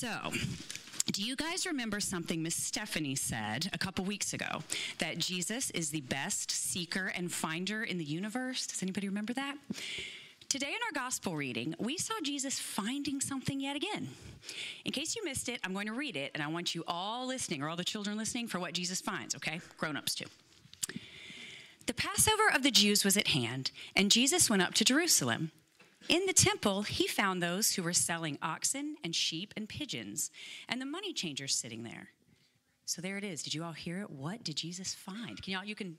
So, do you guys remember something Miss Stephanie said a couple weeks ago? That Jesus is the best seeker and finder in the universe? Does anybody remember that? Today in our gospel reading, we saw Jesus finding something yet again. In case you missed it, I'm going to read it, and I want you all listening, or all the children listening, for what Jesus finds, okay? Grown ups too. The Passover of the Jews was at hand, and Jesus went up to Jerusalem. In the temple, he found those who were selling oxen and sheep and pigeons, and the money changers sitting there. So there it is. Did you all hear it? What did Jesus find? Can y'all, you can,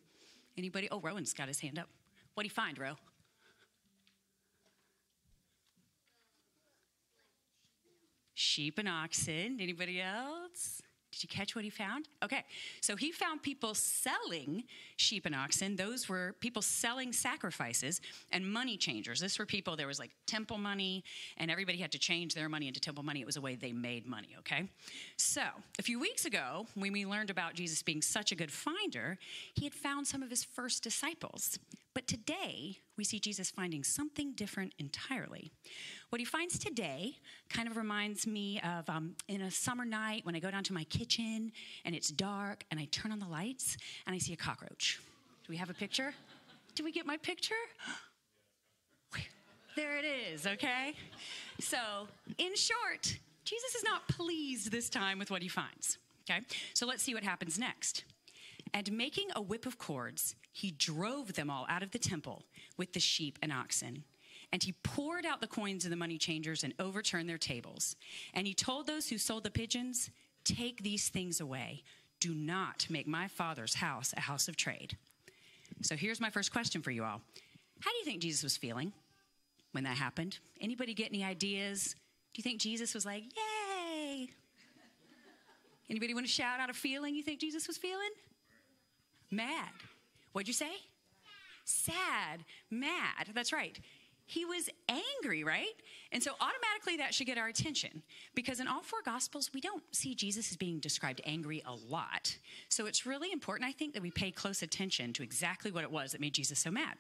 anybody? Oh, Rowan's got his hand up. What did he find, Row? Sheep and oxen. Anybody else? Did you catch what he found? Okay, so he found people selling sheep and oxen. Those were people selling sacrifices and money changers. This were people, there was like temple money, and everybody had to change their money into temple money. It was a way they made money, okay? So, a few weeks ago, when we learned about Jesus being such a good finder, he had found some of his first disciples. But today, we see Jesus finding something different entirely. What he finds today kind of reminds me of um, in a summer night when I go down to my kitchen and it's dark and I turn on the lights and I see a cockroach. Do we have a picture? Do we get my picture? There it is, okay? So, in short, Jesus is not pleased this time with what he finds, okay? So let's see what happens next. And making a whip of cords, he drove them all out of the temple with the sheep and oxen. And he poured out the coins of the money changers and overturned their tables. And he told those who sold the pigeons, Take these things away. Do not make my father's house a house of trade. So here's my first question for you all. How do you think Jesus was feeling when that happened? Anybody get any ideas? Do you think Jesus was like, yay? Anybody want to shout out a feeling you think Jesus was feeling? Mad. What'd you say? Sad, mad. That's right. He was angry, right? And so automatically that should get our attention because in all four gospels, we don't see Jesus as being described angry a lot. So it's really important, I think, that we pay close attention to exactly what it was that made Jesus so mad.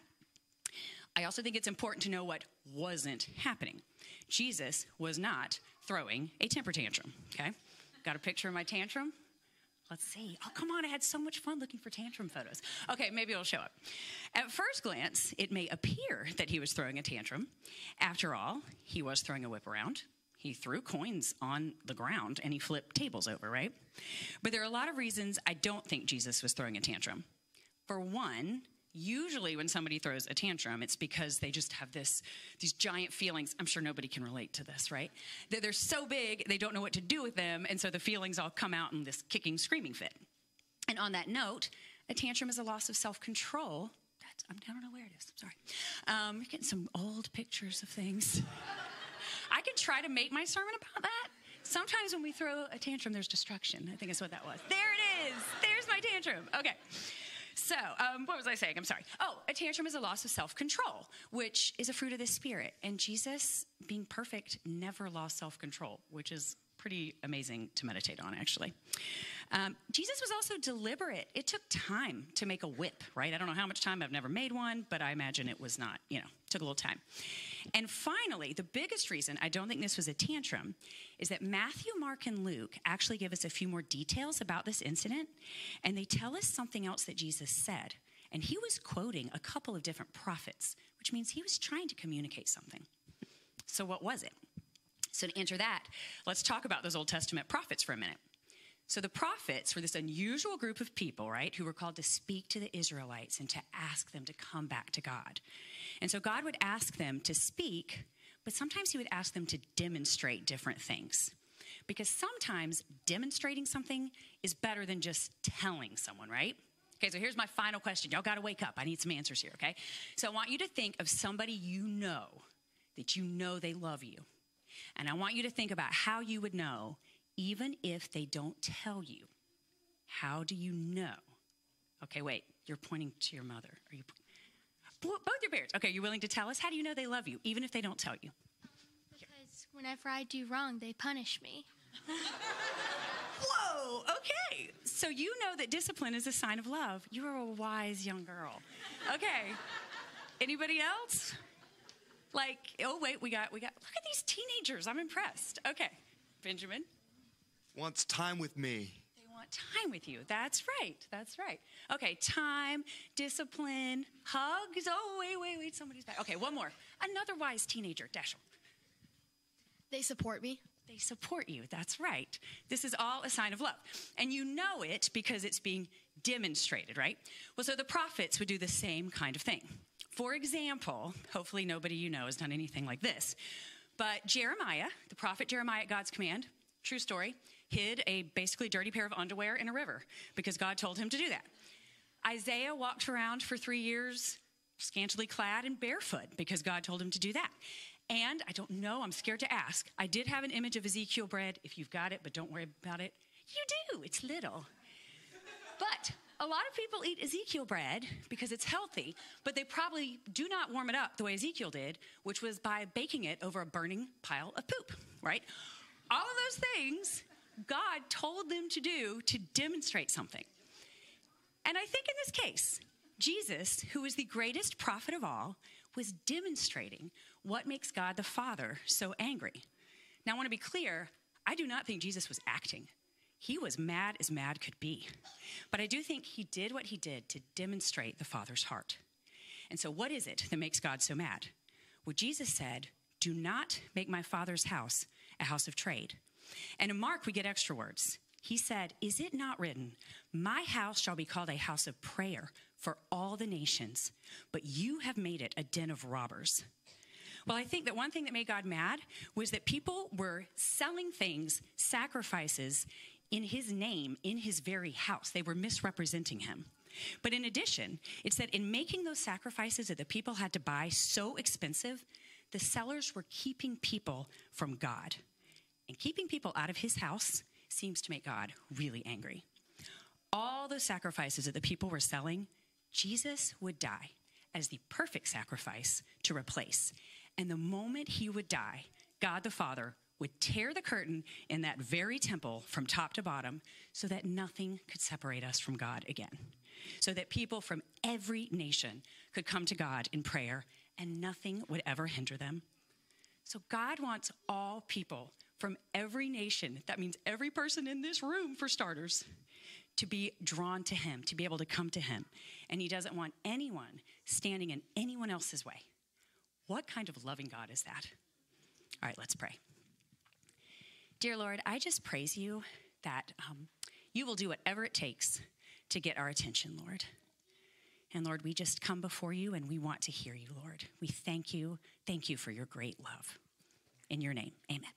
I also think it's important to know what wasn't happening. Jesus was not throwing a temper tantrum, okay? Got a picture of my tantrum? Let's see. Oh, come on. I had so much fun looking for tantrum photos. Okay, maybe it'll show up. At first glance, it may appear that he was throwing a tantrum. After all, he was throwing a whip around. He threw coins on the ground and he flipped tables over, right? But there are a lot of reasons I don't think Jesus was throwing a tantrum. For one, usually when somebody throws a tantrum it's because they just have this these giant feelings. I'm sure nobody can relate to this right? That they're so big they don't know what to do with them and so the feelings all come out in this kicking screaming fit. And on that note a tantrum is a loss of self-control. That's, i don't know where it is. I'm sorry. Um, you're getting some old pictures of things. I could try to make my sermon about that. Sometimes when we throw a tantrum there's destruction i think that's what that was. There it is! There's my tantrum. Okay so, um, what was I saying? I'm sorry. Oh, a tantrum is a loss of self control, which is a fruit of the Spirit. And Jesus, being perfect, never lost self control, which is pretty amazing to meditate on, actually. Um, Jesus was also deliberate. It took time to make a whip, right? I don't know how much time, I've never made one, but I imagine it was not, you know, took a little time. And finally, the biggest reason I don't think this was a tantrum is that Matthew, Mark, and Luke actually give us a few more details about this incident, and they tell us something else that Jesus said. And he was quoting a couple of different prophets, which means he was trying to communicate something. So, what was it? So, to answer that, let's talk about those Old Testament prophets for a minute. So the prophets were this unusual group of people, right, who were called to speak to the Israelites and to ask them to come back to God. And so God would ask them to speak, but sometimes he would ask them to demonstrate different things. Because sometimes demonstrating something is better than just telling someone, right? Okay, so here's my final question. Y'all got to wake up. I need some answers here, okay? So I want you to think of somebody you know that you know they love you. And I want you to think about how you would know even if they don't tell you. How do you know? Okay, wait, you're pointing to your mother. Are you both your parents? Okay, you're willing to tell us? How do you know they love you, even if they don't tell you? Because whenever I do wrong, they punish me. Whoa, okay. So you know that discipline is a sign of love. You are a wise young girl. Okay. Anybody else? Like, oh wait, we got we got look at these teenagers. I'm impressed. Okay. Benjamin? Wants time with me. They want time with you. That's right. That's right. Okay, time, discipline, hugs. Oh, wait, wait, wait. Somebody's back. Okay, one more. Another wise teenager. Dashel. They support me. They support you. That's right. This is all a sign of love. And you know it because it's being demonstrated, right? Well, so the prophets would do the same kind of thing. For example, hopefully nobody you know has done anything like this, but Jeremiah, the prophet Jeremiah at God's command, true story, hid a basically dirty pair of underwear in a river because God told him to do that. Isaiah walked around for three years scantily clad and barefoot because God told him to do that. And I don't know, I'm scared to ask. I did have an image of Ezekiel bread. If you've got it, but don't worry about it, you do. It's little. But a lot of people eat Ezekiel bread because it's healthy, but they probably do not warm it up the way Ezekiel did, which was by baking it over a burning pile of poop, right? All of those things God told them to do to demonstrate something. And I think in this case, Jesus, who is the greatest prophet of all, was demonstrating what makes God the Father so angry. Now, I want to be clear I do not think Jesus was acting. He was mad as mad could be. But I do think he did what he did to demonstrate the Father's heart. And so, what is it that makes God so mad? Well, Jesus said, Do not make my Father's house a house of trade. And in Mark, we get extra words. He said, Is it not written, My house shall be called a house of prayer for all the nations, but you have made it a den of robbers? Well, I think that one thing that made God mad was that people were selling things, sacrifices, in his name, in his very house. They were misrepresenting him. But in addition, it said in making those sacrifices that the people had to buy so expensive, the sellers were keeping people from God. And keeping people out of his house seems to make God really angry. All the sacrifices that the people were selling, Jesus would die as the perfect sacrifice to replace. And the moment he would die, God the Father would tear the curtain in that very temple from top to bottom so that nothing could separate us from God again. So that people from every nation could come to God in prayer and nothing would ever hinder them. So God wants all people from every nation, that means every person in this room for starters, to be drawn to Him, to be able to come to Him. And He doesn't want anyone standing in anyone else's way. What kind of loving God is that? All right, let's pray. Dear Lord, I just praise you that um, you will do whatever it takes to get our attention, Lord. And Lord, we just come before you and we want to hear you, Lord. We thank you. Thank you for your great love. In your name, amen.